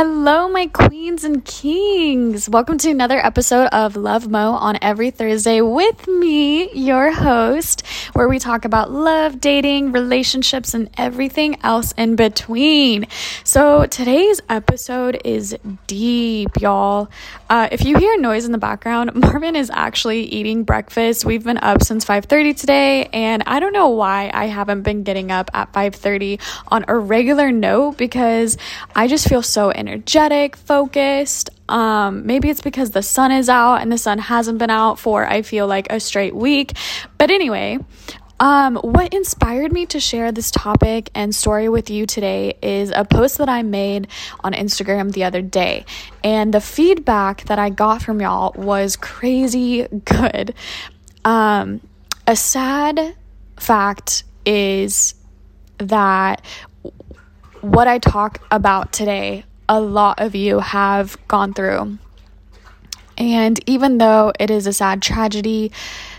Hello, my queens and kings. Welcome to another episode of Love Mo on every Thursday with me, your host, where we talk about love, dating, relationships, and everything else in between. So today's episode is deep, y'all. Uh, if you hear noise in the background, Marvin is actually eating breakfast. We've been up since 5:30 today, and I don't know why I haven't been getting up at 5:30 on a regular note because I just feel so energetic, focused. Um, maybe it's because the sun is out and the sun hasn't been out for I feel like a straight week. But anyway, um, what inspired me to share this topic and story with you today is a post that I made on Instagram the other day. And the feedback that I got from y'all was crazy good. Um, a sad fact is that what I talk about today a lot of you have gone through. And even though it is a sad tragedy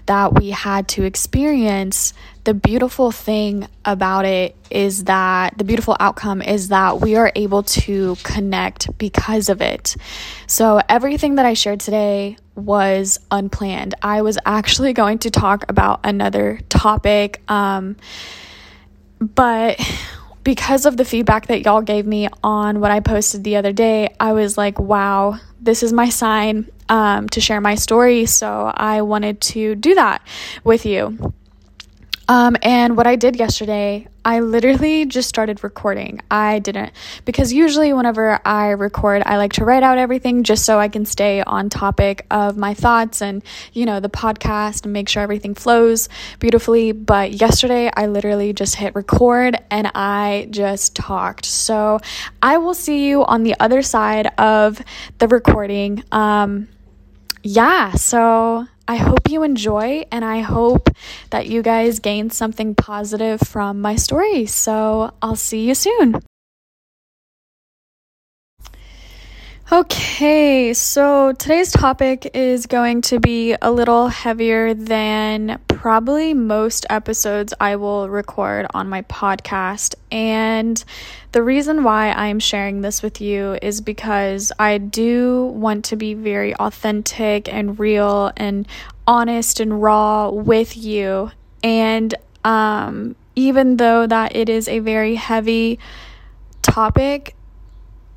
that we had to experience, the beautiful thing about it is that the beautiful outcome is that we are able to connect because of it. So, everything that I shared today was unplanned. I was actually going to talk about another topic, um, but because of the feedback that y'all gave me on what I posted the other day, I was like, wow, this is my sign um, to share my story. So I wanted to do that with you. Um, and what I did yesterday, I literally just started recording. I didn't, because usually whenever I record, I like to write out everything just so I can stay on topic of my thoughts and, you know, the podcast and make sure everything flows beautifully. But yesterday, I literally just hit record and I just talked. So I will see you on the other side of the recording. Um, yeah, so I hope you enjoy and I hope that you guys gain something positive from my story. So I'll see you soon. Okay, so today's topic is going to be a little heavier than probably most episodes I will record on my podcast. And the reason why I'm sharing this with you is because I do want to be very authentic and real and honest and raw with you. And um, even though that it is a very heavy topic,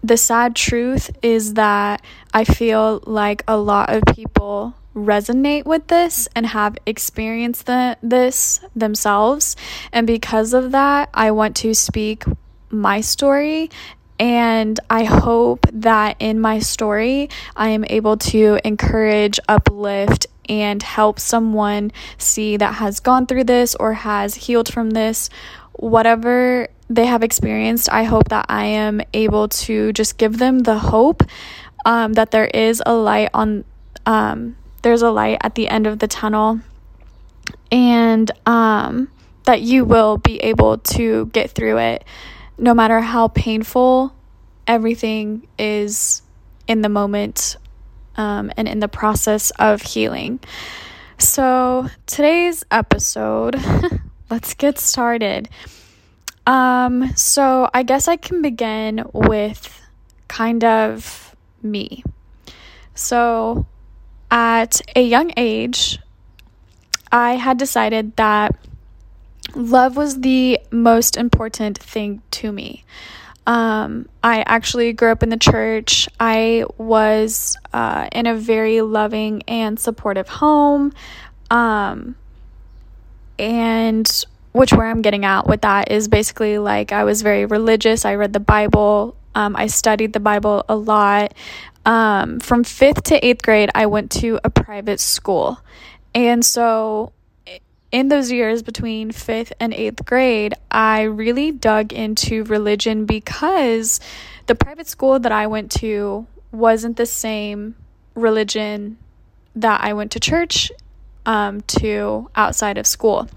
the sad truth is that I feel like a lot of people resonate with this and have experienced the, this themselves. And because of that, I want to speak my story. And I hope that in my story, I am able to encourage, uplift, and help someone see that has gone through this or has healed from this, whatever they have experienced, I hope that I am able to just give them the hope um, that there is a light on, um, there's a light at the end of the tunnel, and um, that you will be able to get through it no matter how painful everything is in the moment um, and in the process of healing. So, today's episode, let's get started. Um, so I guess I can begin with kind of me. So at a young age, I had decided that love was the most important thing to me. Um, I actually grew up in the church. I was uh, in a very loving and supportive home. Um, and which where I'm getting at with that is basically like I was very religious. I read the Bible. Um, I studied the Bible a lot. Um, from fifth to eighth grade, I went to a private school. And so, in those years between fifth and eighth grade, I really dug into religion because the private school that I went to wasn't the same religion that I went to church um, to outside of school.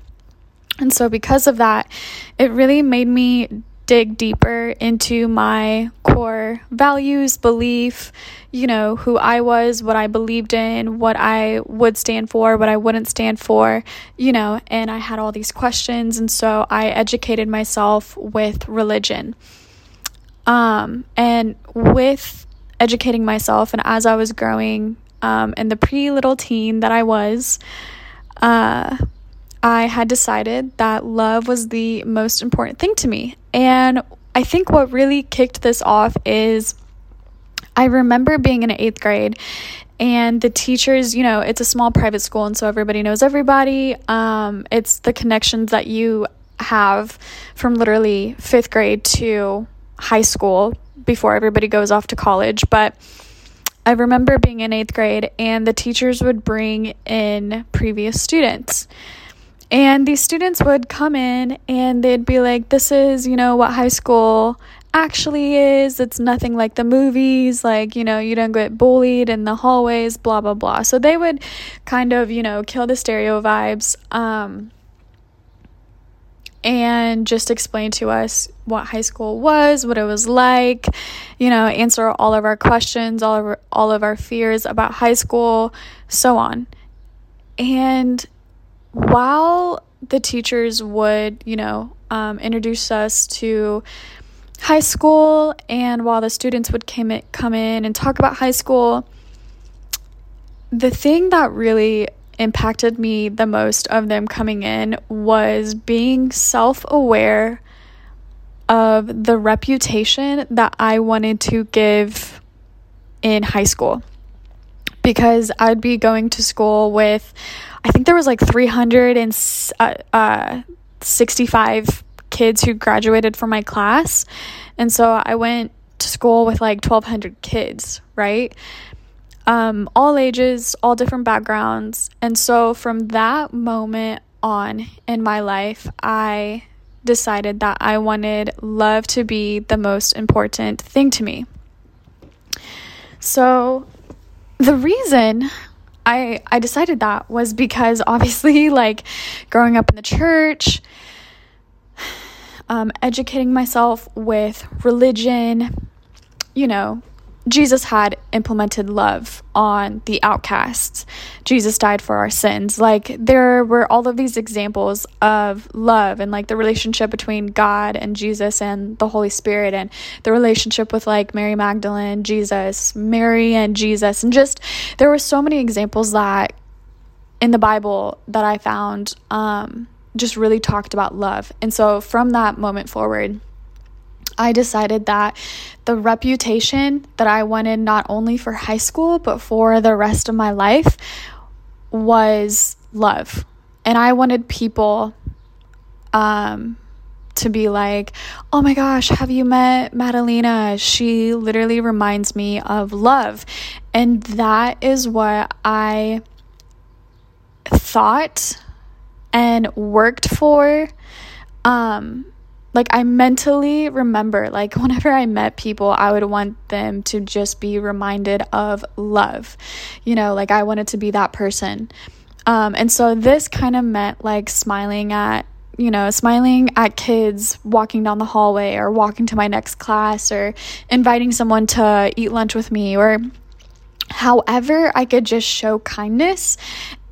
And so, because of that, it really made me dig deeper into my core values, belief, you know, who I was, what I believed in, what I would stand for, what I wouldn't stand for, you know, and I had all these questions. And so I educated myself with religion. Um, and with educating myself, and as I was growing um, in the pre little teen that I was, uh, I had decided that love was the most important thing to me. And I think what really kicked this off is I remember being in eighth grade and the teachers, you know, it's a small private school, and so everybody knows everybody. Um, it's the connections that you have from literally fifth grade to high school before everybody goes off to college. But I remember being in eighth grade, and the teachers would bring in previous students. And these students would come in and they'd be like, This is, you know, what high school actually is. It's nothing like the movies. Like, you know, you don't get bullied in the hallways, blah, blah, blah. So they would kind of, you know, kill the stereo vibes. Um, and just explain to us what high school was, what it was like, you know, answer all of our questions, all of our, all of our fears about high school, so on. And while the teachers would, you know, um, introduce us to high school, and while the students would come in, come in and talk about high school, the thing that really impacted me the most of them coming in was being self aware of the reputation that I wanted to give in high school. Because I'd be going to school with, I think there was like 365 uh, uh, kids who graduated from my class. And so I went to school with like 1,200 kids, right? um, all ages, all different backgrounds. And so from that moment on in my life, I decided that I wanted love to be the most important thing to me. So the reason I I decided that was because obviously like growing up in the church um, educating myself with religion, you know, Jesus had implemented love on the outcasts. Jesus died for our sins. Like, there were all of these examples of love and like the relationship between God and Jesus and the Holy Spirit, and the relationship with like Mary Magdalene, Jesus, Mary and Jesus. And just there were so many examples that in the Bible that I found um, just really talked about love. And so from that moment forward, I decided that the reputation that I wanted not only for high school, but for the rest of my life was love. And I wanted people um, to be like, oh my gosh, have you met Madalena? She literally reminds me of love. And that is what I thought and worked for. Um, like I mentally remember like whenever I met people, I would want them to just be reminded of love. You know, like I wanted to be that person. Um, and so this kind of meant like smiling at you know, smiling at kids walking down the hallway or walking to my next class or inviting someone to eat lunch with me or however I could just show kindness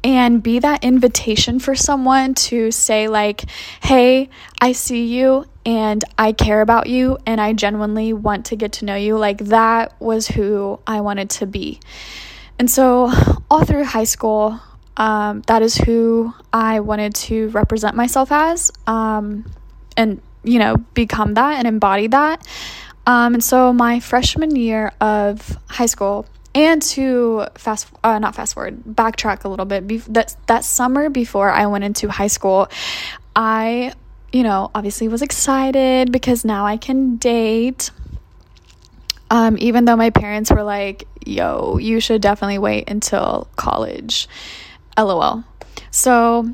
and be that invitation for someone to say, like, hey, I see you and I care about you and I genuinely want to get to know you. Like, that was who I wanted to be. And so, all through high school, um, that is who I wanted to represent myself as um, and, you know, become that and embody that. Um, and so, my freshman year of high school, and to fast uh, not fast forward backtrack a little bit. That that summer before I went into high school I you know obviously was excited because now I can date. Um, even though my parents were like yo you should definitely wait until college. Lol so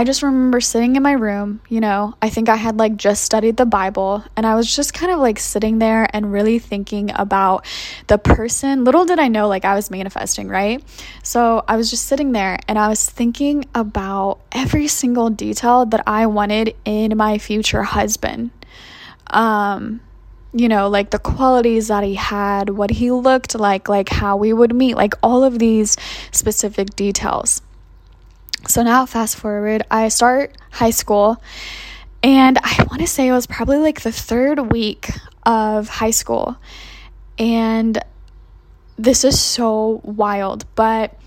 I just remember sitting in my room, you know, I think I had like just studied the Bible and I was just kind of like sitting there and really thinking about the person. Little did I know like I was manifesting, right? So I was just sitting there and I was thinking about every single detail that I wanted in my future husband. Um, you know, like the qualities that he had, what he looked like, like how we would meet, like all of these specific details. So now, fast forward, I start high school, and I want to say it was probably like the third week of high school. And this is so wild, but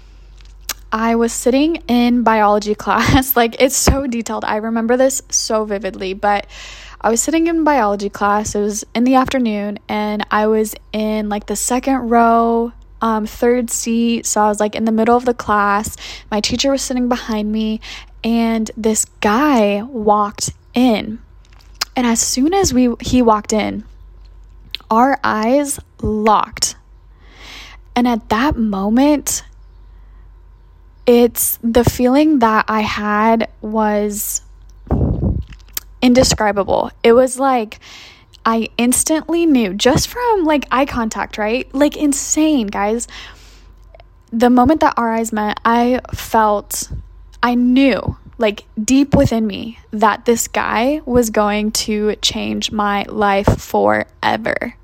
I was sitting in biology class. like, it's so detailed. I remember this so vividly, but I was sitting in biology class. It was in the afternoon, and I was in like the second row, um, third seat. So I was like in the middle of the class. My teacher was sitting behind me, and this guy walked in. And as soon as we he walked in, our eyes locked. And at that moment, it's the feeling that I had was indescribable. It was like I instantly knew just from like eye contact, right? Like insane, guys. The moment that our eyes met, I felt, I knew like deep within me that this guy was going to change my life forever.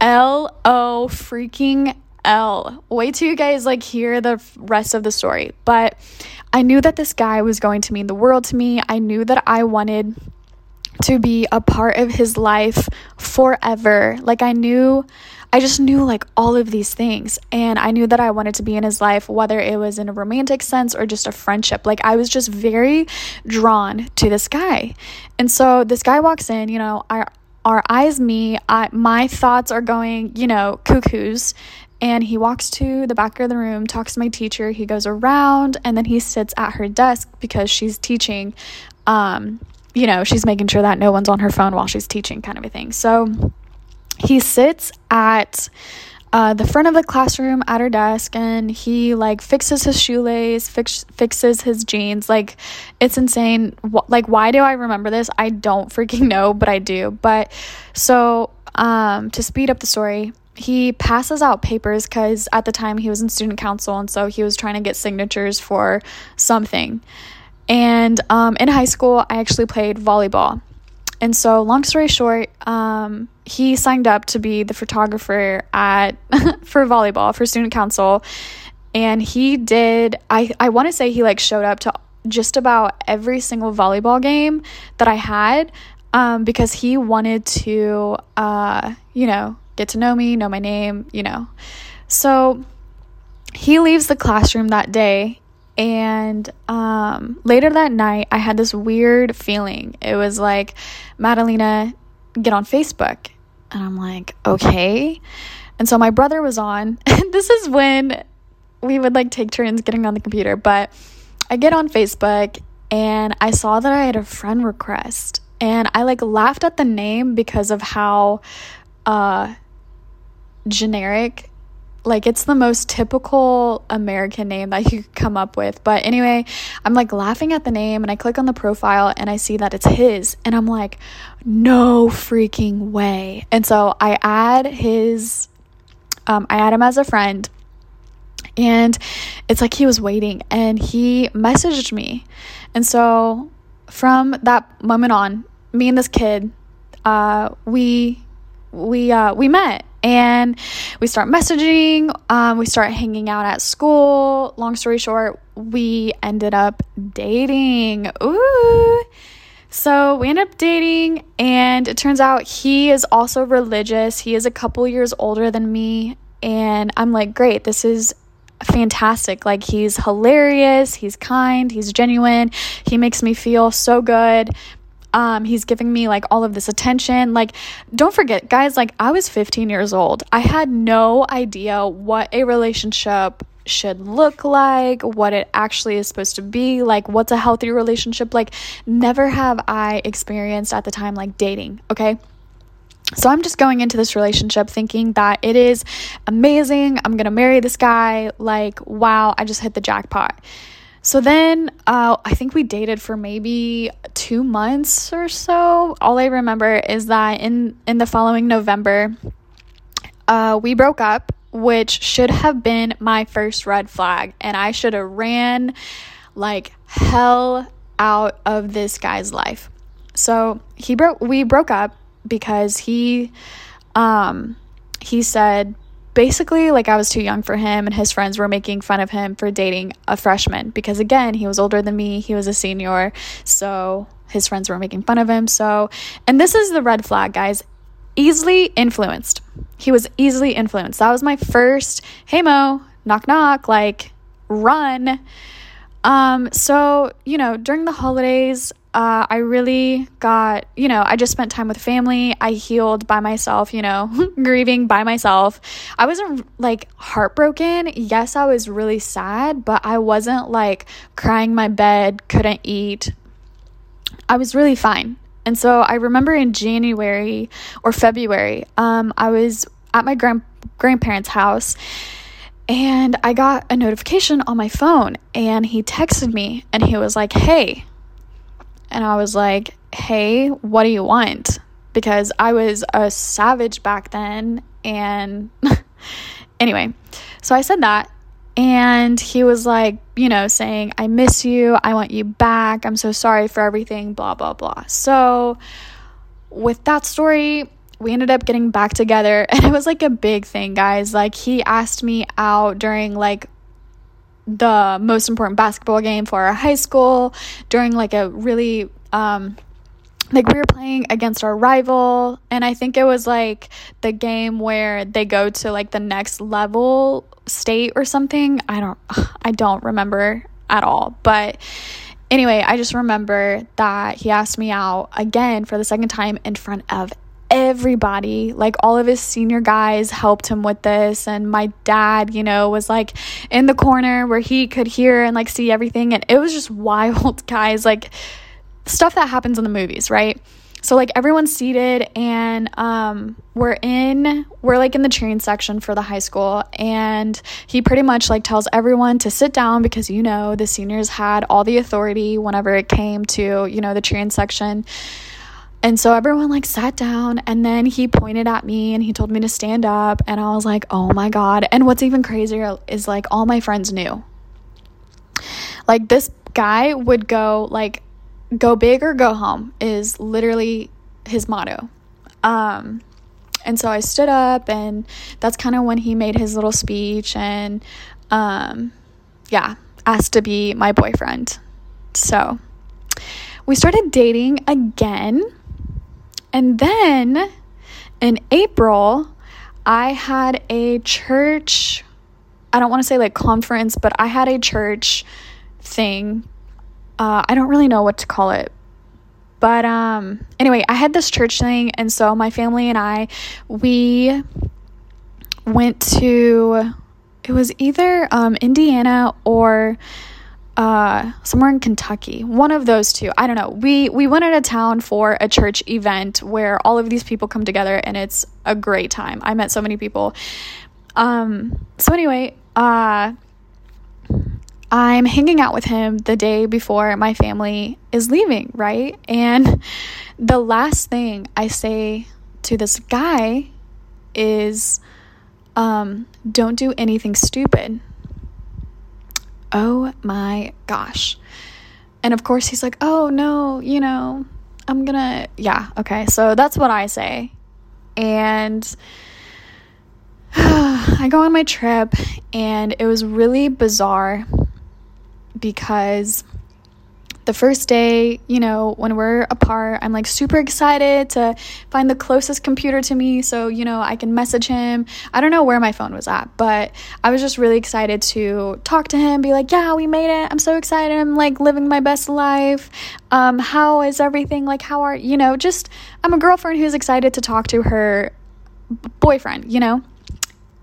L O freaking L. Wait till you guys like hear the rest of the story. But I knew that this guy was going to mean the world to me. I knew that I wanted to be a part of his life forever. Like I knew I just knew like all of these things and I knew that I wanted to be in his life whether it was in a romantic sense or just a friendship. Like I was just very drawn to this guy. And so this guy walks in, you know, our our eyes meet, I, my thoughts are going, you know, cuckoos and he walks to the back of the room, talks to my teacher. He goes around and then he sits at her desk because she's teaching. Um, you know, she's making sure that no one's on her phone while she's teaching, kind of a thing. So he sits at uh, the front of the classroom at her desk and he like fixes his shoelace, fix, fixes his jeans. Like, it's insane. Wh- like, why do I remember this? I don't freaking know, but I do. But so, um, to speed up the story, he passes out papers because at the time he was in student council and so he was trying to get signatures for something and um, in high school i actually played volleyball and so long story short um, he signed up to be the photographer at for volleyball for student council and he did i, I want to say he like showed up to just about every single volleyball game that i had um, because he wanted to uh, you know get to know me, know my name, you know. So he leaves the classroom that day and um, later that night i had this weird feeling. It was like madalena get on facebook. And i'm like okay. And so my brother was on. This is when we would like take turns getting on the computer. But i get on facebook and i saw that i had a friend request. And i like laughed at the name because of how uh generic. Like it's the most typical American name that you could come up with. But anyway, I'm like laughing at the name and I click on the profile and I see that it's his. And I'm like, no freaking way. And so I add his, um, I add him as a friend. And it's like he was waiting and he messaged me. And so from that moment on, me and this kid, uh, we we uh, we met and we start messaging um, we start hanging out at school. Long story short we ended up dating. Ooh. So we ended up dating and it turns out he is also religious. He is a couple years older than me and i'm like great this is fantastic. Like he's hilarious he's kind he's genuine. He makes me feel so good um, he's giving me like all of this attention. Like, don't forget, guys, like I was 15 years old. I had no idea what a relationship should look like, what it actually is supposed to be, like what's a healthy relationship like. Never have I experienced at the time like dating, okay? So I'm just going into this relationship thinking that it is amazing. I'm going to marry this guy. Like, wow, I just hit the jackpot. So then uh, I think we dated for maybe two months or so. All I remember is that in, in the following November, uh, we broke up, which should have been my first red flag. And I should have ran like hell out of this guy's life. So he broke we broke up because he um he said basically like I was too young for him and his friends were making fun of him for dating a freshman because again, he was older than me, he was a senior. So his friends were making fun of him. So, and this is the red flag, guys. easily influenced. He was easily influenced. That was my first, hey Mo, knock knock, like run. Um, so, you know, during the holidays, uh, I really got, you know, I just spent time with family. I healed by myself, you know, grieving by myself. I wasn't like heartbroken. Yes, I was really sad, but I wasn't like crying my bed, couldn't eat. I was really fine. And so I remember in January or February, um, I was at my grand- grandparents' house and I got a notification on my phone and he texted me and he was like, Hey, and I was like, hey, what do you want? Because I was a savage back then. And anyway, so I said that. And he was like, you know, saying, I miss you. I want you back. I'm so sorry for everything, blah, blah, blah. So, with that story, we ended up getting back together. And it was like a big thing, guys. Like, he asked me out during like the most important basketball game for our high school during like a really um like we were playing against our rival and i think it was like the game where they go to like the next level state or something. I don't i don't remember at all. But anyway i just remember that he asked me out again for the second time in front of everybody, like all of his senior guys helped him with this. And my dad, you know, was like in the corner where he could hear and like see everything. And it was just wild, guys. Like stuff that happens in the movies, right? So like everyone's seated and um we're in we're like in the cheering section for the high school and he pretty much like tells everyone to sit down because you know the seniors had all the authority whenever it came to, you know, the cheering section. And so everyone like sat down and then he pointed at me and he told me to stand up and I was like, "Oh my god." And what's even crazier is like all my friends knew. Like this guy would go like go big or go home is literally his motto. Um and so I stood up and that's kind of when he made his little speech and um yeah, asked to be my boyfriend. So we started dating again and then in April, I had a church, I don't want to say like conference, but I had a church thing. Uh, I don't really know what to call it. But um, anyway, I had this church thing, and so my family and I, we went to, it was either um, Indiana or uh somewhere in Kentucky. One of those two. I don't know. We we went out of town for a church event where all of these people come together and it's a great time. I met so many people. Um so anyway uh I'm hanging out with him the day before my family is leaving right? And the last thing I say to this guy is um don't do anything stupid Oh my gosh. And of course, he's like, oh no, you know, I'm gonna, yeah, okay. So that's what I say. And I go on my trip, and it was really bizarre because the first day, you know, when we're apart, I'm like super excited to find the closest computer to me so, you know, I can message him. I don't know where my phone was at, but I was just really excited to talk to him, be like, yeah, we made it. I'm so excited. I'm like living my best life. Um, how is everything? Like, how are, you know, just, I'm a girlfriend who's excited to talk to her boyfriend, you know?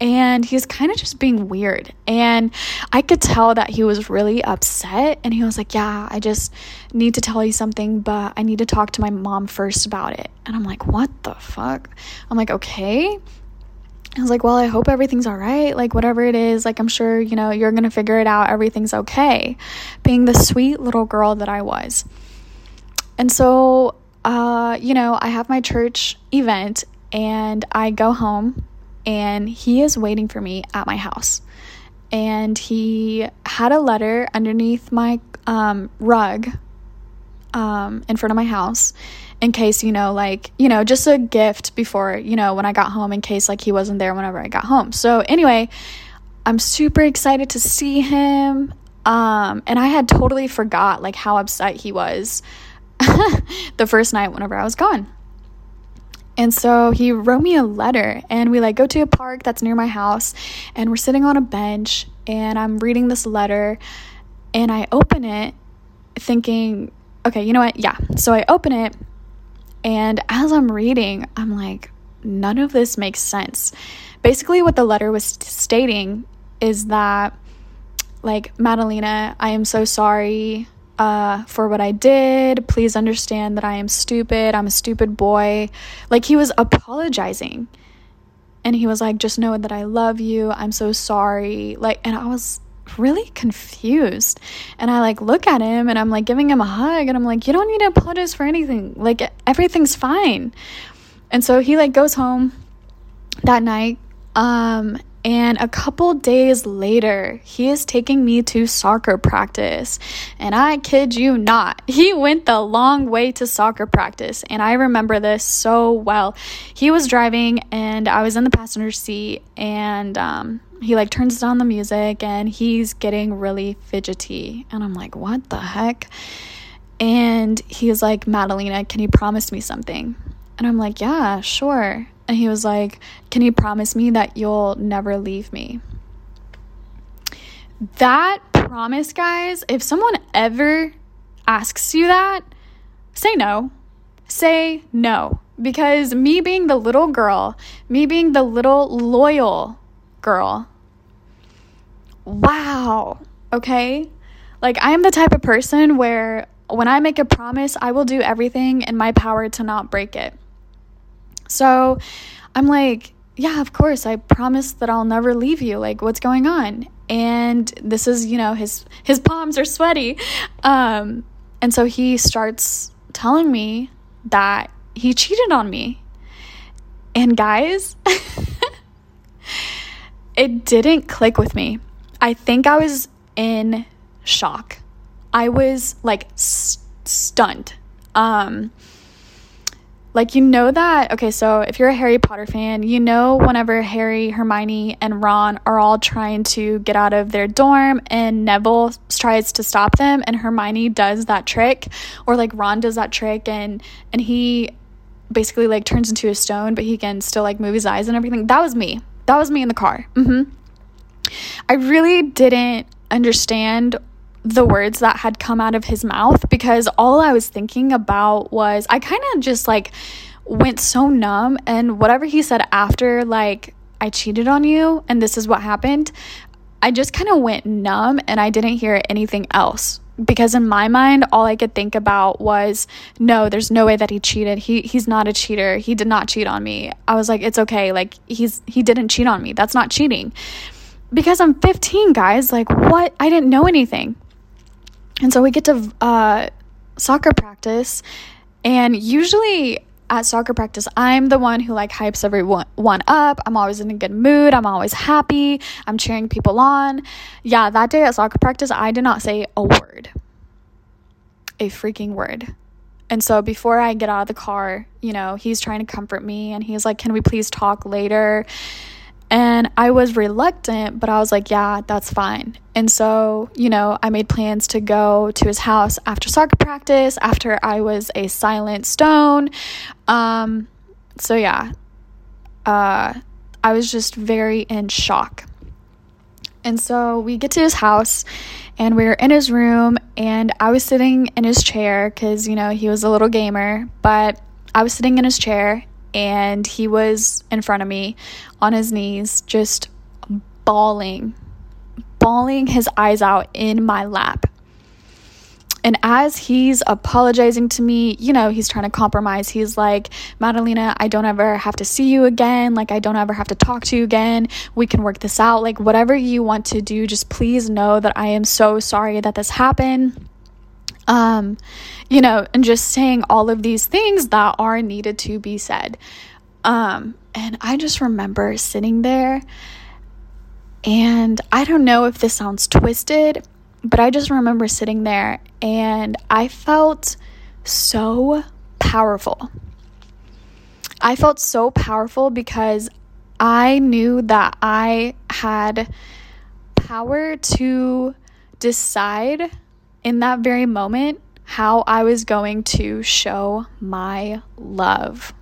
And he's kind of just being weird. And I could tell that he was really upset. And he was like, Yeah, I just need to tell you something, but I need to talk to my mom first about it. And I'm like, What the fuck? I'm like, Okay. I was like, Well, I hope everything's all right. Like, whatever it is, like, I'm sure, you know, you're going to figure it out. Everything's okay. Being the sweet little girl that I was. And so, uh, you know, I have my church event and I go home and he is waiting for me at my house. And he had a letter underneath my um, rug um, in front of my house in case, you know, like, you know, just a gift before, you know, when I got home in case like he wasn't there whenever I got home. So, anyway, I'm super excited to see him. Um, and I had totally forgot like how upset he was the first night whenever I was gone. And so he wrote me a letter, and we like go to a park that's near my house, and we're sitting on a bench, and I'm reading this letter, and I open it thinking, okay, you know what? Yeah. So I open it, and as I'm reading, I'm like, none of this makes sense. Basically, what the letter was stating is that, like, Madalena, I am so sorry uh, for what I did. Please understand that I am stupid. I'm a stupid boy. Like, he was apologizing. And he was like, just know that I love you. I'm so sorry. Like, and I was really confused. And I like look at him and I'm like giving him a hug and I'm like, you don't need to apologize for anything. Like, everything's fine. And so he like goes home that night. Um, and a couple days later, he is taking me to soccer practice. And I kid you not, he went the long way to soccer practice. And I remember this so well. He was driving, and I was in the passenger seat, and um, he like turns down the music and he's getting really fidgety. And I'm like, what the heck? And he's like, Madalena, can you promise me something? And I'm like, yeah, sure. And he was like, Can you promise me that you'll never leave me? That promise, guys, if someone ever asks you that, say no. Say no. Because me being the little girl, me being the little loyal girl, wow, okay? Like, I am the type of person where when I make a promise, I will do everything in my power to not break it. So I'm like, yeah, of course. I promise that I'll never leave you. Like, what's going on? And this is, you know, his his palms are sweaty. Um, and so he starts telling me that he cheated on me. And guys, it didn't click with me. I think I was in shock. I was like st- stunned. Um, like, you know that, okay, so if you're a Harry Potter fan, you know whenever Harry, Hermione, and Ron are all trying to get out of their dorm and Neville tries to stop them and Hermione does that trick, or like Ron does that trick and and he basically like turns into a stone, but he can still like move his eyes and everything. That was me. That was me in the car. Mm-hmm. I really didn't understand the words that had come out of his mouth because all I was thinking about was I kind of just like went so numb and whatever he said after like I cheated on you and this is what happened I just kind of went numb and I didn't hear anything else because in my mind all I could think about was no there's no way that he cheated. He he's not a cheater. He did not cheat on me. I was like it's okay. Like he's he didn't cheat on me. That's not cheating. Because I'm 15 guys. Like what? I didn't know anything and so we get to uh, soccer practice, and usually at soccer practice, I'm the one who like hypes everyone one up. I'm always in a good mood. I'm always happy. I'm cheering people on. Yeah, that day at soccer practice, I did not say a word. A freaking word. And so before I get out of the car, you know, he's trying to comfort me and he's like, "Can we please talk later?" And I was reluctant, but I was like, yeah, that's fine. And so, you know, I made plans to go to his house after soccer practice, after I was a silent stone. Um, so, yeah, uh, I was just very in shock. And so we get to his house and we are in his room, and I was sitting in his chair because, you know, he was a little gamer, but I was sitting in his chair and he was in front of me on his knees, just bawling, bawling his eyes out in my lap. And as he's apologizing to me, you know, he's trying to compromise. He's like, Madalena, I don't ever have to see you again. Like, I don't ever have to talk to you again. We can work this out. Like, whatever you want to do, just please know that I am so sorry that this happened um, you know, and just saying all of these things that are needed to be said. Um, and I just remember sitting there, and I don't know if this sounds twisted, but I just remember sitting there and I felt so powerful. I felt so powerful because I knew that I had power to decide in that very moment how I was going to show my love.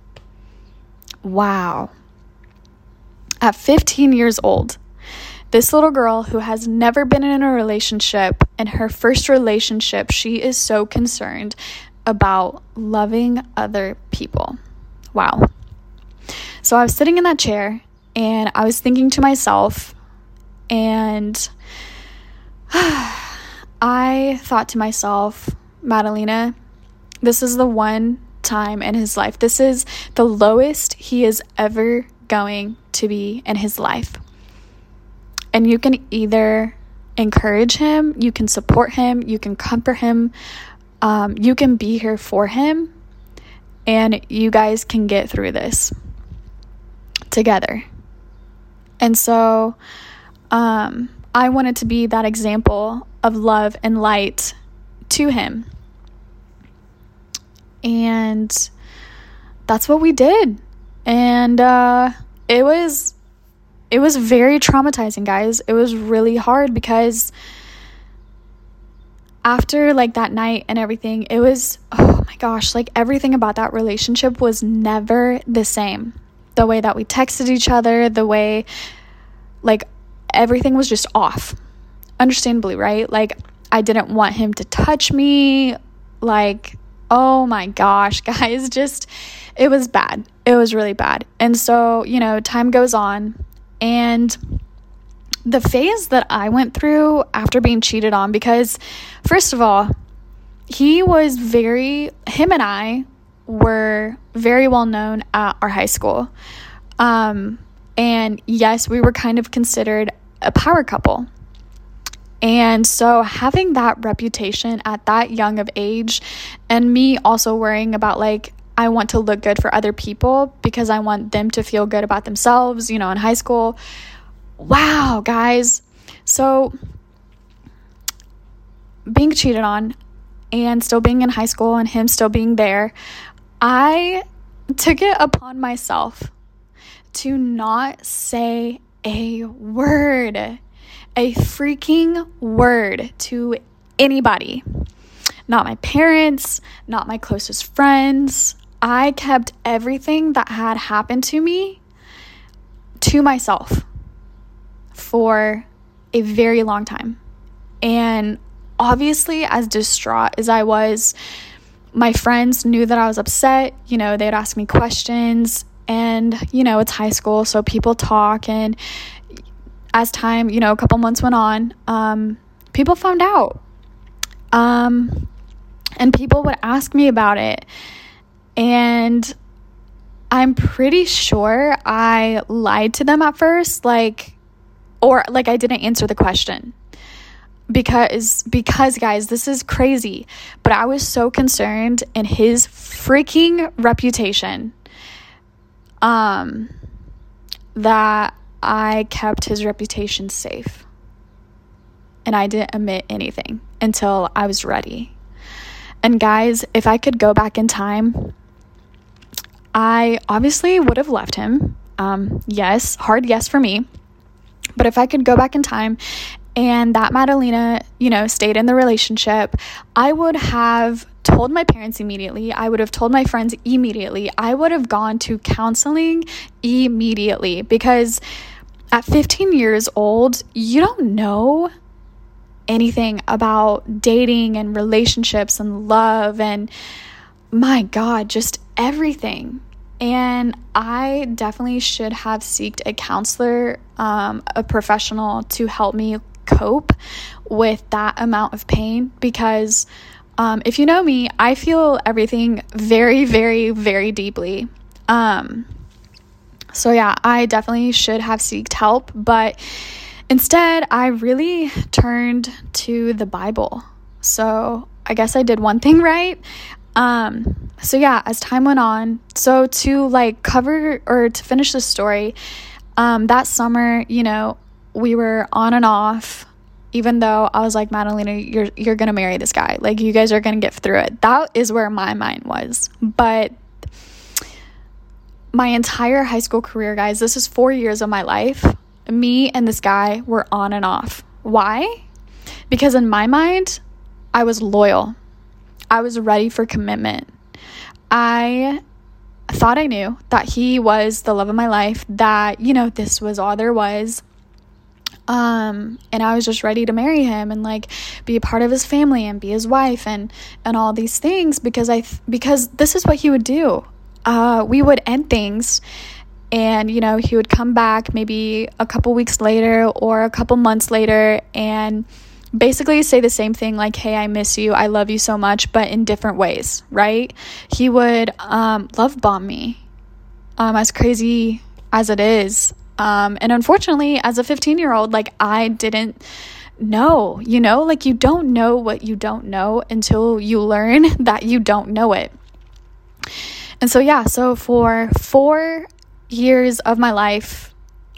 Wow. At 15 years old, this little girl who has never been in a relationship, in her first relationship, she is so concerned about loving other people. Wow. So I was sitting in that chair and I was thinking to myself, and I thought to myself, Madalena, this is the one time in his life. This is the lowest he is ever going to be in his life. And you can either encourage him, you can support him, you can comfort him, um, you can be here for him, and you guys can get through this together. And so um, I wanted to be that example of love and light to him. And that's what we did. And uh, it was it was very traumatizing, guys. It was really hard because after like that night and everything, it was oh my gosh, like everything about that relationship was never the same. The way that we texted each other, the way like everything was just off. Understandably, right? Like I didn't want him to touch me. Like, oh my gosh, guys, just it was bad. It was really bad. And so, you know, time goes on and the phase that I went through after being cheated on, because first of all, he was very, him and I were very well known at our high school. Um, and yes, we were kind of considered a power couple. And so, having that reputation at that young of age, and me also worrying about like, I want to look good for other people because I want them to feel good about themselves, you know, in high school. Wow, guys. So, being cheated on and still being in high school and him still being there, I took it upon myself to not say a word, a freaking word to anybody. Not my parents, not my closest friends, I kept everything that had happened to me to myself for a very long time. And obviously, as distraught as I was, my friends knew that I was upset. You know, they'd ask me questions, and, you know, it's high school, so people talk. And as time, you know, a couple months went on, um, people found out. Um, and people would ask me about it. And I'm pretty sure I lied to them at first, like, or like I didn't answer the question because because guys this is crazy but i was so concerned in his freaking reputation um that i kept his reputation safe and i didn't admit anything until i was ready and guys if i could go back in time I obviously would have left him. Um, yes, hard yes for me. But if I could go back in time and that Madalena, you know, stayed in the relationship, I would have told my parents immediately. I would have told my friends immediately. I would have gone to counseling immediately because at 15 years old, you don't know anything about dating and relationships and love and my God, just everything. And I definitely should have sought a counselor, um, a professional to help me cope with that amount of pain because um, if you know me, I feel everything very, very, very deeply. Um, so, yeah, I definitely should have sought help, but instead, I really turned to the Bible. So, I guess I did one thing right. Um, so yeah, as time went on, so to like cover or to finish the story, um, that summer, you know, we were on and off. Even though I was like, Madalena, you're you're gonna marry this guy. Like you guys are gonna get through it. That is where my mind was. But my entire high school career, guys, this is four years of my life. Me and this guy were on and off. Why? Because in my mind, I was loyal. I was ready for commitment. I thought I knew that he was the love of my life, that, you know, this was all there was. Um, and I was just ready to marry him and like be a part of his family and be his wife and and all these things because I th- because this is what he would do. Uh, we would end things and you know he would come back maybe a couple weeks later or a couple months later and basically say the same thing like hey i miss you. I love you so much but in different ways right? He would um, love bomb me um, as crazy as it is. Um, and unfortunately as a 15 year old like i didn't know you know? Like you don't know what you don't know until you learn that you don't know it and so yeah so for four years of my life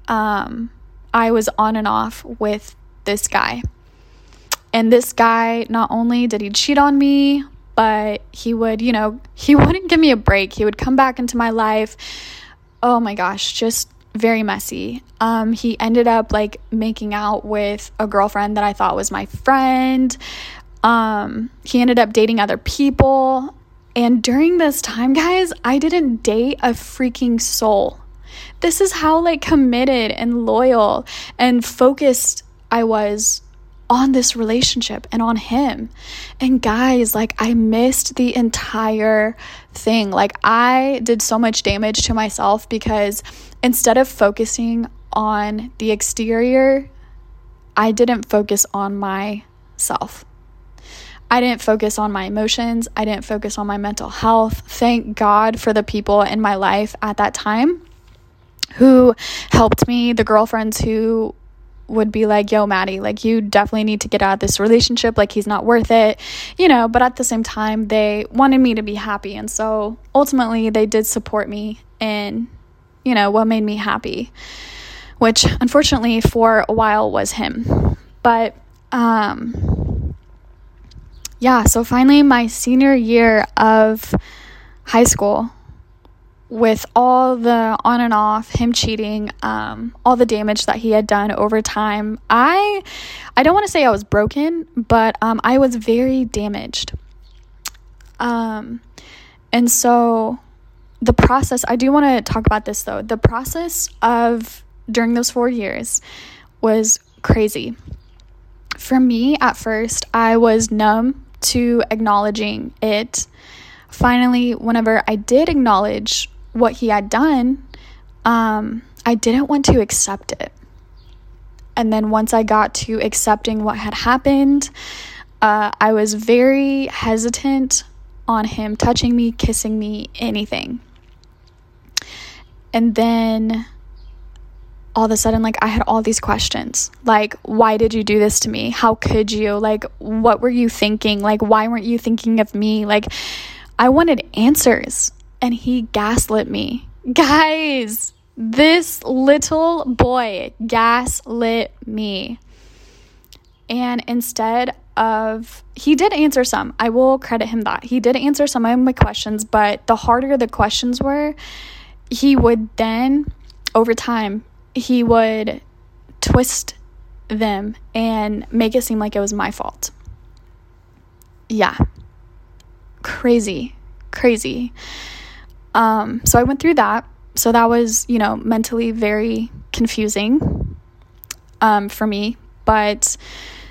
um, i was on and off with this guy and this guy, not only did he cheat on me, but he would, you know, he wouldn't give me a break. He would come back into my life. Oh my gosh, just very messy. Um, he ended up like making out with a girlfriend that I thought was my friend. Um, he ended up dating other people. And during this time, guys, I didn't date a freaking soul. This is how like committed and loyal and focused I was on this relationship and on him. And guys, like I missed the entire thing. Like I did so much damage to myself because instead of focusing on the exterior, I didn't focus on myself. I didn't focus on my emotions. I didn't focus on my mental health. Thank God for the people in my life at that time who helped me, the girlfriends who would be like, yo, Maddie, like, you definitely need to get out of this relationship. Like, he's not worth it, you know. But at the same time, they wanted me to be happy. And so ultimately, they did support me in, you know, what made me happy, which unfortunately for a while was him. But, um, yeah, so finally, my senior year of high school, with all the on and off him cheating um, all the damage that he had done over time i i don't want to say i was broken but um, i was very damaged. Um, and so the process i do want to talk about this though the process of during those four years was crazy. For me at first i was numb to acknowledging it finally whenever i did acknowledge what he had done, um, I didn't want to accept it. And then once I got to accepting what had happened, uh, I was very hesitant on him touching me, kissing me, anything. And then all of a sudden, like, I had all these questions. Like, why did you do this to me? How could you? Like, what were you thinking? Like, why weren't you thinking of me? Like, I wanted answers and he gaslit me. Guys, this little boy gaslit me. And instead of, he did answer some. I will credit him that. He did answer some of my questions, but the harder the questions were, he would then, over time, he would twist them and make it seem like it was my fault. Yeah. Crazy. Crazy. Um, so I went through that. So that was, you know, mentally very confusing um, for me. But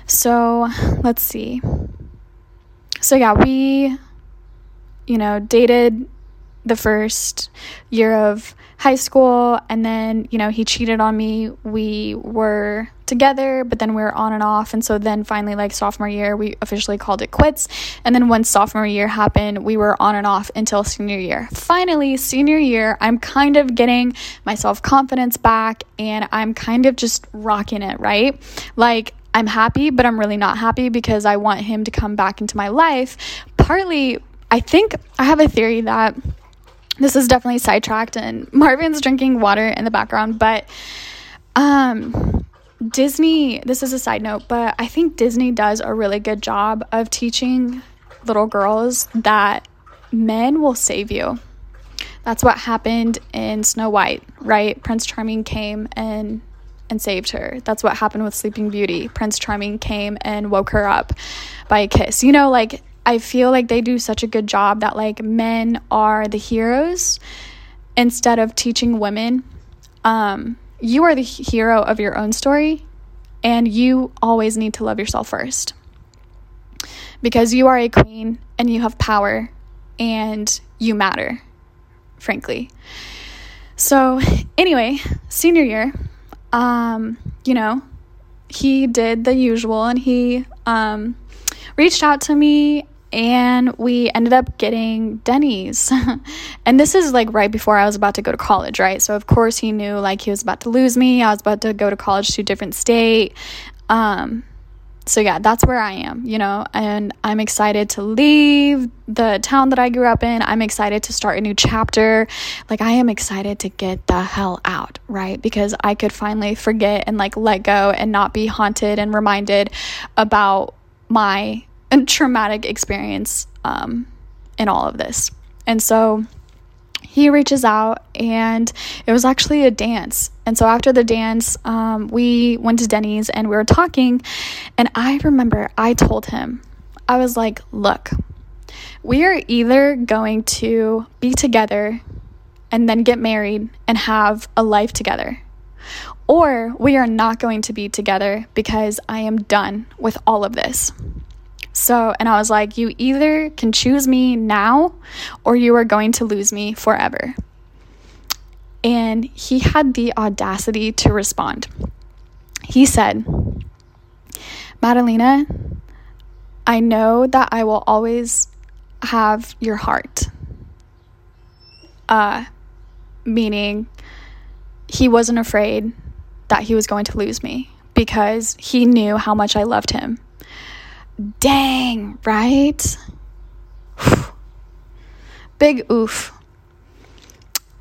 so let's see. So yeah, we, you know, dated the first year of high school and then you know he cheated on me. We were together but then we were on and off. And so then finally like sophomore year we officially called it quits. And then once sophomore year happened we were on and off until senior year. Finally senior year i'm kind of getting my self-confidence back and i'm kind of just rocking it right? Like i'm happy but i'm really not happy because i want him to come back into my life. Partly i think i have a theory that this is definitely sidetracked and Marvin's drinking water in the background, but um Disney, this is a side note, but I think Disney does a really good job of teaching little girls that men will save you. That's what happened in Snow White, right? Prince Charming came and and saved her. That's what happened with Sleeping Beauty. Prince Charming came and woke her up by a kiss. You know, like I feel like they do such a good job that like men are the heroes instead of teaching women, um, you are the hero of your own story, and you always need to love yourself first. Because you are a queen and you have power and you matter, frankly. So, anyway, senior year, um, you know, he did the usual and he um, reached out to me and we ended up getting Denny's. and this is like right before I was about to go to college, right? So of course he knew like he was about to lose me. I was about to go to college to a different state. Um so yeah, that's where I am, you know, and I'm excited to leave the town that I grew up in. I'm excited to start a new chapter. Like I am excited to get the hell out, right? Because I could finally forget and like let go and not be haunted and reminded about my traumatic experience um, in all of this. And so he reaches out, and it was actually a dance. And so after the dance, um, we went to Denny's and we were talking. And I remember I told him, I was like, look, we are either going to be together and then get married and have a life together. Or we are not going to be together because I am done with all of this. So, and I was like, you either can choose me now or you are going to lose me forever. And he had the audacity to respond. He said, Madalena, I know that I will always have your heart. Uh, meaning he wasn't afraid that he was going to lose me because he knew how much I loved him. Dang, right? Big oof.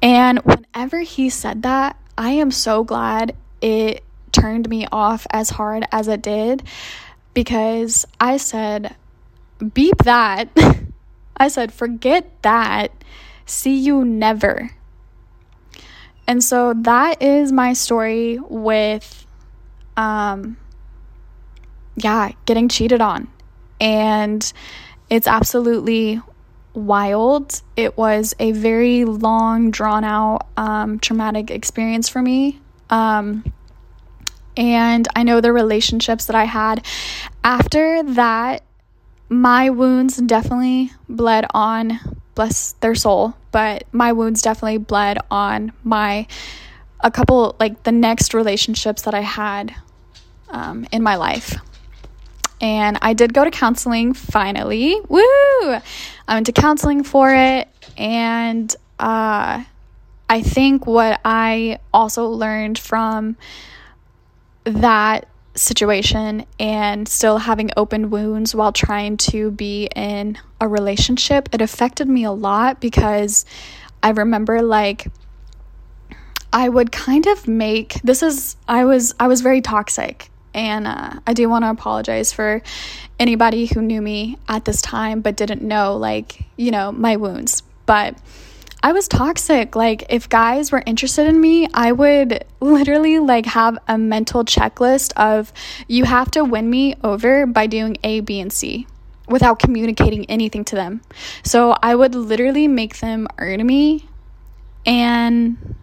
And whenever he said that, I am so glad it turned me off as hard as it did because I said, beep that. I said, forget that. See you never. And so that is my story with um yeah, getting cheated on. And it's absolutely wild. It was a very long, drawn out, um, traumatic experience for me. Um, and I know the relationships that I had after that, my wounds definitely bled on, bless their soul, but my wounds definitely bled on my, a couple, like the next relationships that I had um, in my life. And I did go to counseling finally. Woo! I went to counseling for it. And uh, I think what I also learned from that situation and still having open wounds while trying to be in a relationship, it affected me a lot because I remember like I would kind of make this is I was I was very toxic and uh, I do want to apologize for anybody who knew me at this time but didn't know, like, you know, my wounds. But I was toxic. Like, if guys were interested in me, I would literally like have a mental checklist of you have to win me over by doing A, B, and C without communicating anything to them. So I would literally make them earn me. And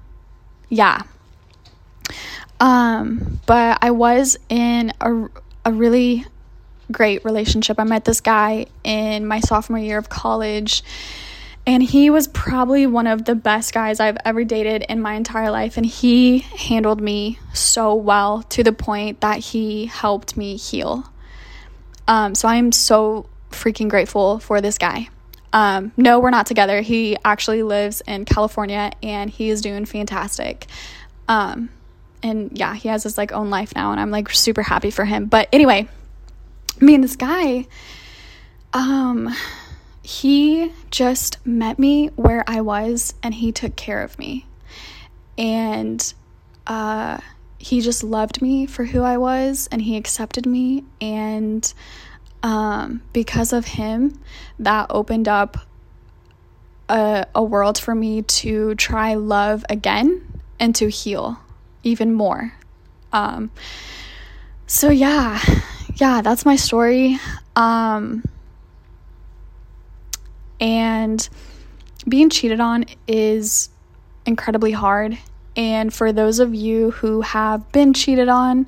yeah, um, but I was in a, a really great relationship. I met this guy in my sophomore year of college, and he was probably one of the best guys I've ever dated in my entire life. And he handled me so well to the point that he helped me heal. Um, so I'm so freaking grateful for this guy. Um, no, we're not together. He actually lives in California and he is doing fantastic. Um, and yeah, he has his like own life now and I'm like super happy for him. But anyway, me and this guy um he just met me where I was and he took care of me. And uh he just loved me for who I was and he accepted me and um because of him that opened up a, a world for me to try love again and to heal even more. Um, so yeah, yeah, that's my story. Um, and being cheated on is incredibly hard. And for those of you who have been cheated on,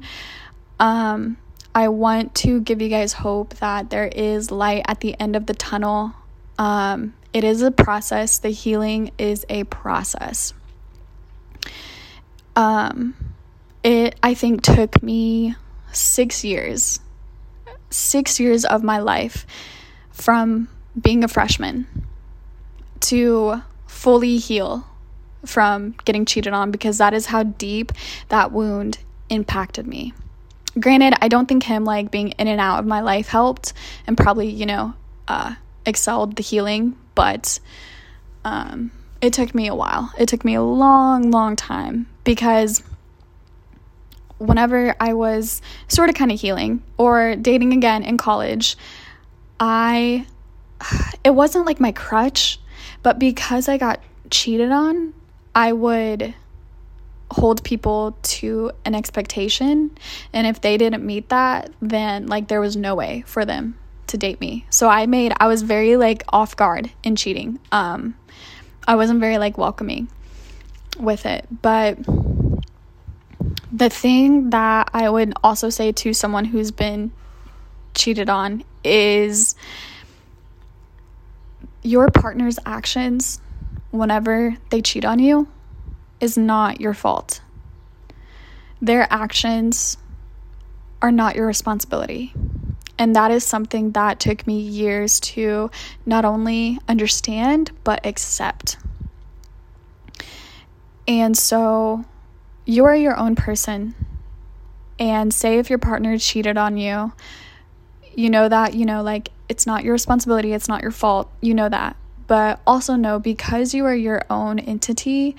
um, I want to give you guys hope that there is light at the end of the tunnel. Um, it is a process, the healing is a process. Um, it, I think, took me six years, six years of my life from being a freshman to fully heal from getting cheated on because that is how deep that wound impacted me. Granted, I don't think him like being in and out of my life helped and probably, you know, uh, excelled the healing, but um, it took me a while. It took me a long, long time because whenever I was sort of kind of healing or dating again in college, I it wasn't like my crutch, but because I got cheated on, I would hold people to an expectation and if they didn't meet that, then like there was no way for them to date me. So I made I was very like off guard in cheating. Um I wasn't very like welcoming with it, but the thing that I would also say to someone who's been cheated on is your partner's actions whenever they cheat on you is not your fault. Their actions are not your responsibility. And that is something that took me years to not only understand, but accept. And so you are your own person. And say if your partner cheated on you, you know that, you know, like it's not your responsibility, it's not your fault. You know that. But also know because you are your own entity,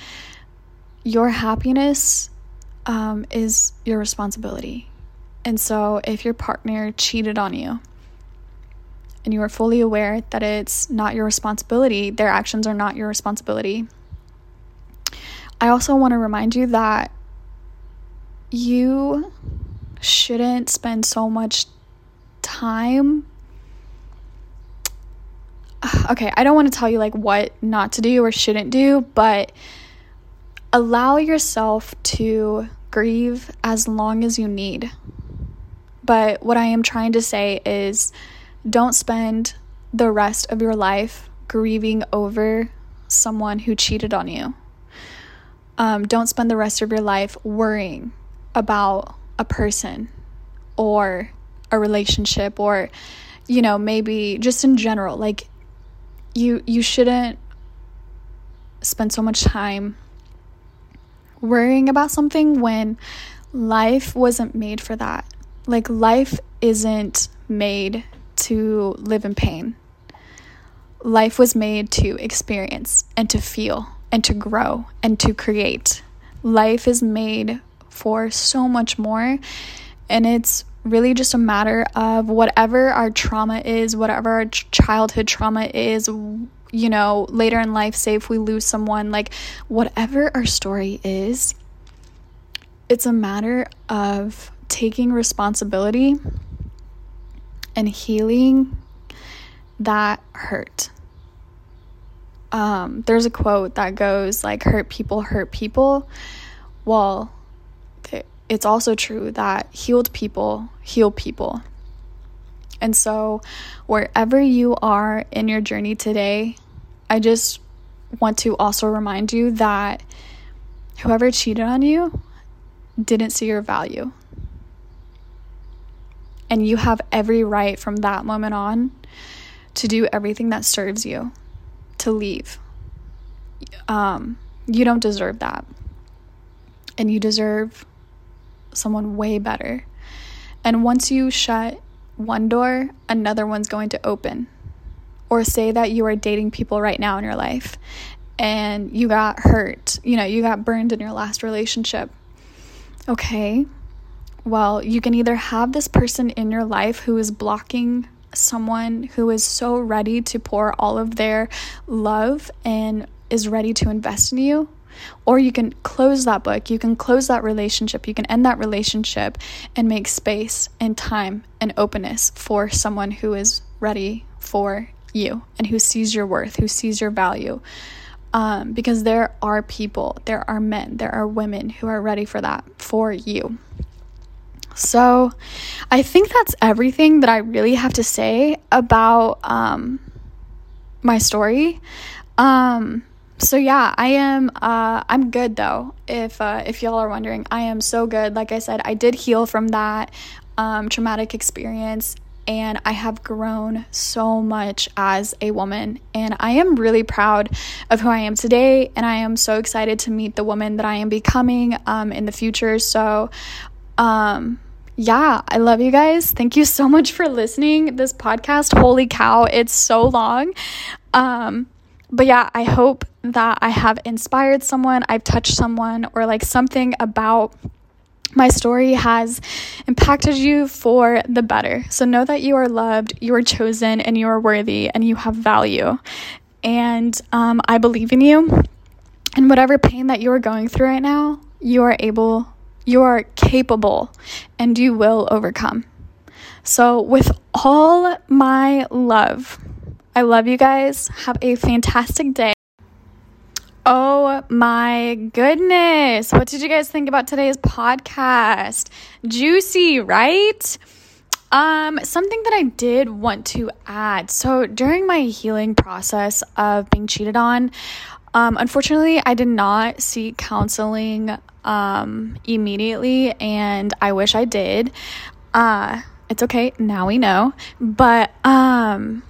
your happiness um, is your responsibility. And so if your partner cheated on you, and you are fully aware that it's not your responsibility, their actions are not your responsibility. I also want to remind you that you shouldn't spend so much time okay, I don't want to tell you like what not to do or shouldn't do, but allow yourself to grieve as long as you need. But what I am trying to say is don't spend the rest of your life grieving over someone who cheated on you. Um, don't spend the rest of your life worrying about a person or a relationship or you know maybe just in general like you you shouldn't spend so much time worrying about something when life wasn't made for that. Like life isn't made to live in pain. Life was made to experience and to feel and to grow and to create life is made for so much more. And it's really just a matter of whatever our trauma is, whatever our childhood trauma is, you know, later in life, say if we lose someone, like whatever our story is, it's a matter of taking responsibility and healing that hurt. Um, there's a quote that goes like, hurt people hurt people. Well, it's also true that healed people heal people. And so, wherever you are in your journey today, I just want to also remind you that whoever cheated on you didn't see your value. And you have every right from that moment on to do everything that serves you, to leave. Um, you don't deserve that. And you deserve someone way better. And once you shut one door, another one's going to open. Or say that you are dating people right now in your life and you got hurt, you know, you got burned in your last relationship. Okay, well, you can either have this person in your life who is blocking someone who is so ready to pour all of their love and is ready to invest in you or you can close that book, you can close that relationship, you can end that relationship and make space and time and openness for someone who is ready for you and who sees your worth, who sees your value. Um, because there are people, there are men, there are women who are ready for that for you. So, I think that's everything that I really have to say about um, my story. Um, so yeah, I am. Uh, I'm good though. If uh, if y'all are wondering, I am so good. Like I said, I did heal from that um, traumatic experience, and I have grown so much as a woman. And I am really proud of who I am today, and I am so excited to meet the woman that I am becoming um, in the future. So, um, yeah, I love you guys. Thank you so much for listening. This podcast, holy cow, it's so long. Um, but yeah, I hope that I have inspired someone, I've touched someone, or like something about my story has impacted you for the better. So know that you are loved, you are chosen, and you are worthy, and you have value. And um, I believe in you. And whatever pain that you are going through right now, you are able, you are capable, and you will overcome. So, with all my love, I love you guys. Have a fantastic day. Oh my goodness. What did you guys think about today's podcast? Juicy, right? Um, something that I did want to add. So, during my healing process of being cheated on, um, unfortunately, I did not seek counseling um, immediately, and I wish I did. Uh, it's okay, now we know. But um,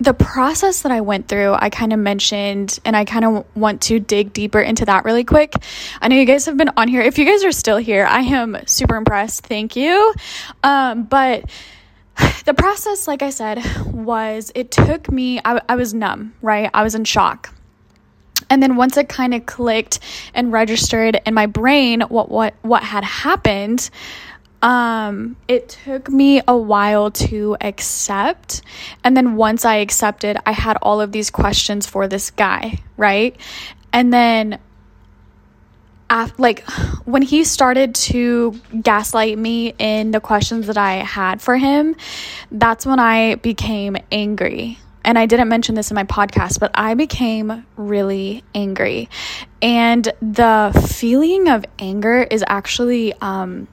the process that I went through, I kind of mentioned, and I kind of want to dig deeper into that really quick. I know you guys have been on here. If you guys are still here, I am super impressed. Thank you. Um, but the process, like I said, was it took me, I, I was numb, right? I was in shock. And then once it kind of clicked and registered in my brain what what what had happened, um, it took me a while to accept. And then once I accepted, I had all of these questions for this guy, right? And then after, like when he started to gaslight me in the questions that I had for him, that's when I became angry. And I didn't mention this in my podcast, but I became really angry. And the feeling of anger is actually um,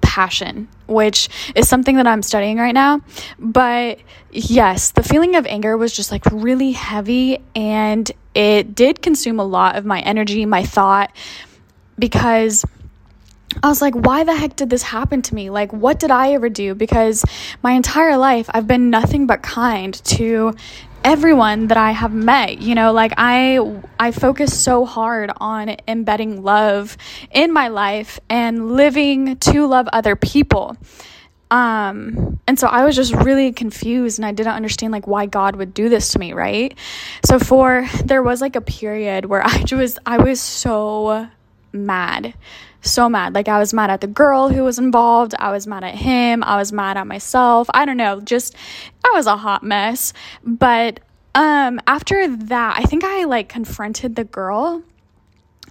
passion, which is something that I'm studying right now. But yes, the feeling of anger was just like really heavy and it did consume a lot of my energy, my thought, because. I was like, why the heck did this happen to me? Like, what did I ever do? Because my entire life, I've been nothing but kind to everyone that I have met. You know, like I I focus so hard on embedding love in my life and living to love other people. Um, and so I was just really confused and I didn't understand like why God would do this to me, right? So for there was like a period where I was I was so mad. So mad. Like I was mad at the girl who was involved. I was mad at him. I was mad at myself. I don't know. Just I was a hot mess. But um after that, I think I like confronted the girl.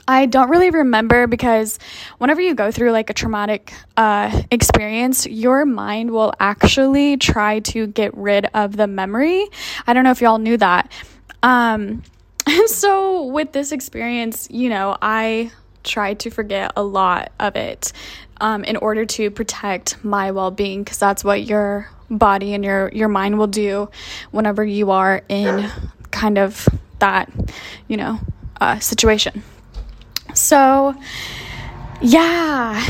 I don't really remember because whenever you go through like a traumatic uh, experience, your mind will actually try to get rid of the memory. I don't know if y'all knew that. Um, so with this experience, you know, I try to forget a lot of it um, in order to protect my well-being because that's what your body and your your mind will do whenever you are in kind of that you know uh, situation. So yeah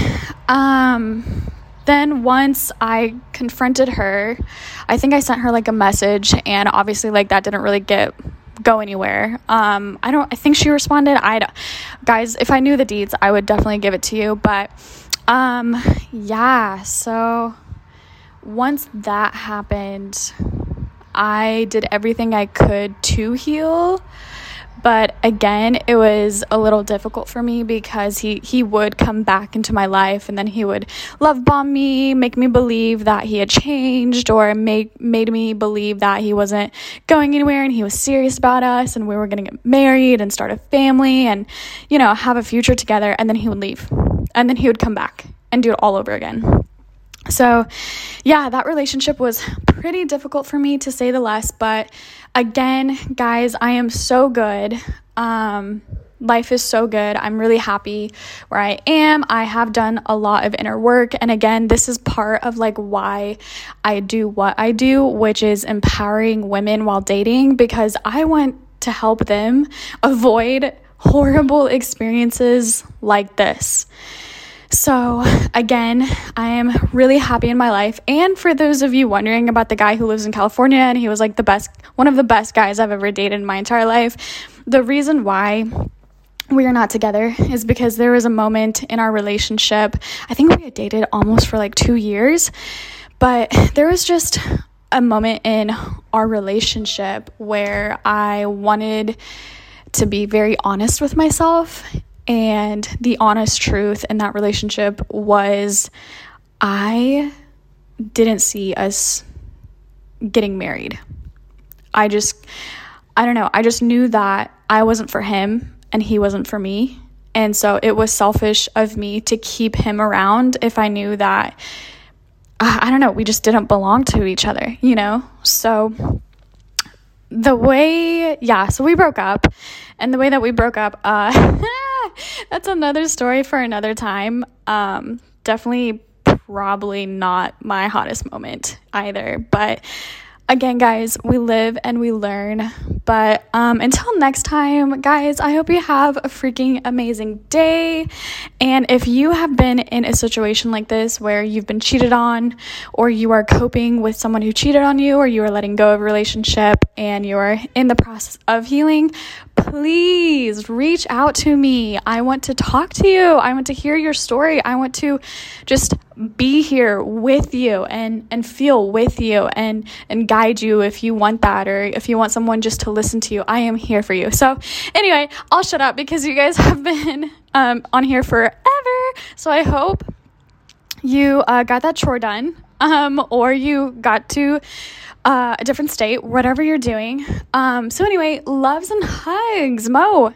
um then once I confronted her, I think I sent her like a message, and obviously, like that didn't really get go anywhere. Um, I don't. I think she responded. I, guys, if I knew the deeds, I would definitely give it to you. But, um, yeah. So once that happened, I did everything I could to heal. But again, it was a little difficult for me because he, he would come back into my life and then he would love bomb me, make me believe that he had changed, or make made me believe that he wasn't going anywhere and he was serious about us and we were gonna get married and start a family and, you know, have a future together. And then he would leave. And then he would come back and do it all over again. So, yeah, that relationship was pretty difficult for me to say the less. But again, guys, I am so good. Um, life is so good. I'm really happy where I am. I have done a lot of inner work. And again, this is part of like why I do what I do, which is empowering women while dating because I want to help them avoid horrible experiences like this. So, again, I am really happy in my life. And for those of you wondering about the guy who lives in California and he was like the best, one of the best guys I've ever dated in my entire life, the reason why we are not together is because there was a moment in our relationship. I think we had dated almost for like two years, but there was just a moment in our relationship where I wanted to be very honest with myself and the honest truth in that relationship was I didn't see us getting married. I just, I don't know, I just knew that I wasn't for him and he wasn't for me. And so it was selfish of me to keep him around if I knew that, uh, I don't know, we just didn't belong to each other, you know? So the way, yeah, so we broke up. And the way that we broke up, uh, that's another story for another time. Um, definitely, probably not my hottest moment either. But again, guys, we live and we learn. But um, until next time, guys, I hope you have a freaking amazing day. And if you have been in a situation like this where you've been cheated on, or you are coping with someone who cheated on you, or you are letting go of a relationship and you are in the process of healing, please reach out to me. I want to talk to you. I want to hear your story. I want to just be here with you and and feel with you and and guide you if you want that or if you want someone just to listen to you. I am here for you. So anyway, I'll shut up because you guys have been um, on here forever. So I hope you uh, got that chore done um, or you got to uh, a different state, whatever you're doing. Um, so, anyway, loves and hugs. Mo.